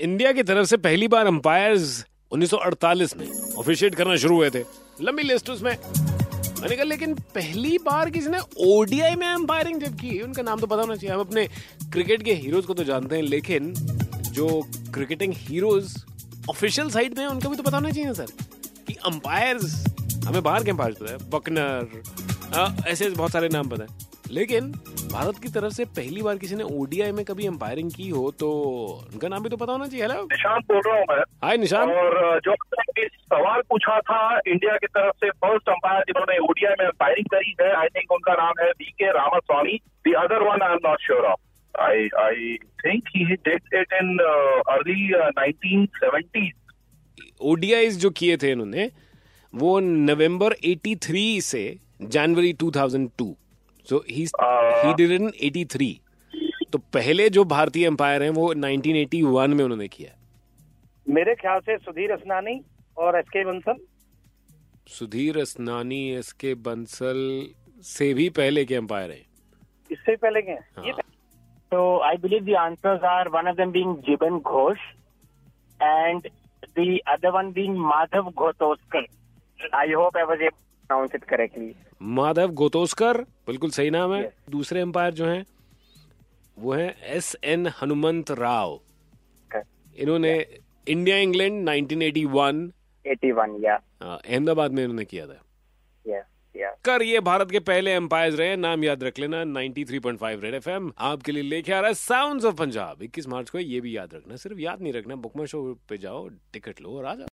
India की तरफ़ से पहली बार अंपायर्स 1948 में ऑफिशिएट करना शुरू हुए थे। लंबी लिस्ट उसमें। मैंने कहा, लेकिन पहली बार किसी ने ओडीआई में अंपायरिंग जब की? उनका नाम तो पता होना चाहिए। हम अपने क्रिकेट के हीरोज को तो जानते हैं, लेकिन जो क्रिकेटिंग हीरोज ऑफिशियल साइड में उनका भी तो पता होना चाहिए सर कि अंपायर्स हमें बाहर के अंपायर पता है? बकनर ऐसे बहुत सारे नाम पता है। लेकिन भारत की तरफ़ से पहली बार किसी ने ओडीआई में कभी अंपायरिंग की हो तो उनका नाम भी तो पता होना चाहिए। हेलो निशांत बोल रहा हूँ मैं। हाय निशान और जो सवाल पूछा था इंडिया की तरफ़ से फ़र्स्ट अंपायर जिन्होंने ओडीआई में अंपायरिंग करी है आई थिंक उनका नाम है V K Ramaswamy the other one I am not sure of I I think he did it in early nineteen seventies ODIs जो किए थे इन्होंने वो नवंबर 83 से जनवरी 2002 सो ही ही डिड इन 83 तो पहले जो भारतीय अंपायर हैं वो 1981 में उन्होंने किया मेरे ख्याल से सुधीर असनानी और एस के बंसल सुधीर असनानी एस के बंसल से भी पहले के अंपायर हैं इससे पहले के हैं ये हाँ। I believe the answers are one of them being Jiban Ghosh and the other one being Madhav Ghotoskar. I hope I was able to pronounce it correctly. Madhav Gotoskar बिल्कुल सही नाम है Yes. दूसरे अंपायर जो हैं वो हैं S N Hanumanth Rao Okay. इन्होंने India England 1981 81, yeah. Uh, Ahmedabad में इन्होंने किया था Yeah, yeah. कर ये भारत के पहले एम्पायर्स रहे नाम याद रख लेना 93.5 रेड एफएम आपके लिए लेके आ रहा है साउंड्स ऑफ़ पंजाब 21 मार्च को ये भी याद रखना सिर्फ़ याद नहीं रखना बुकमा शो पे जाओ टिकट लो और आ जाओ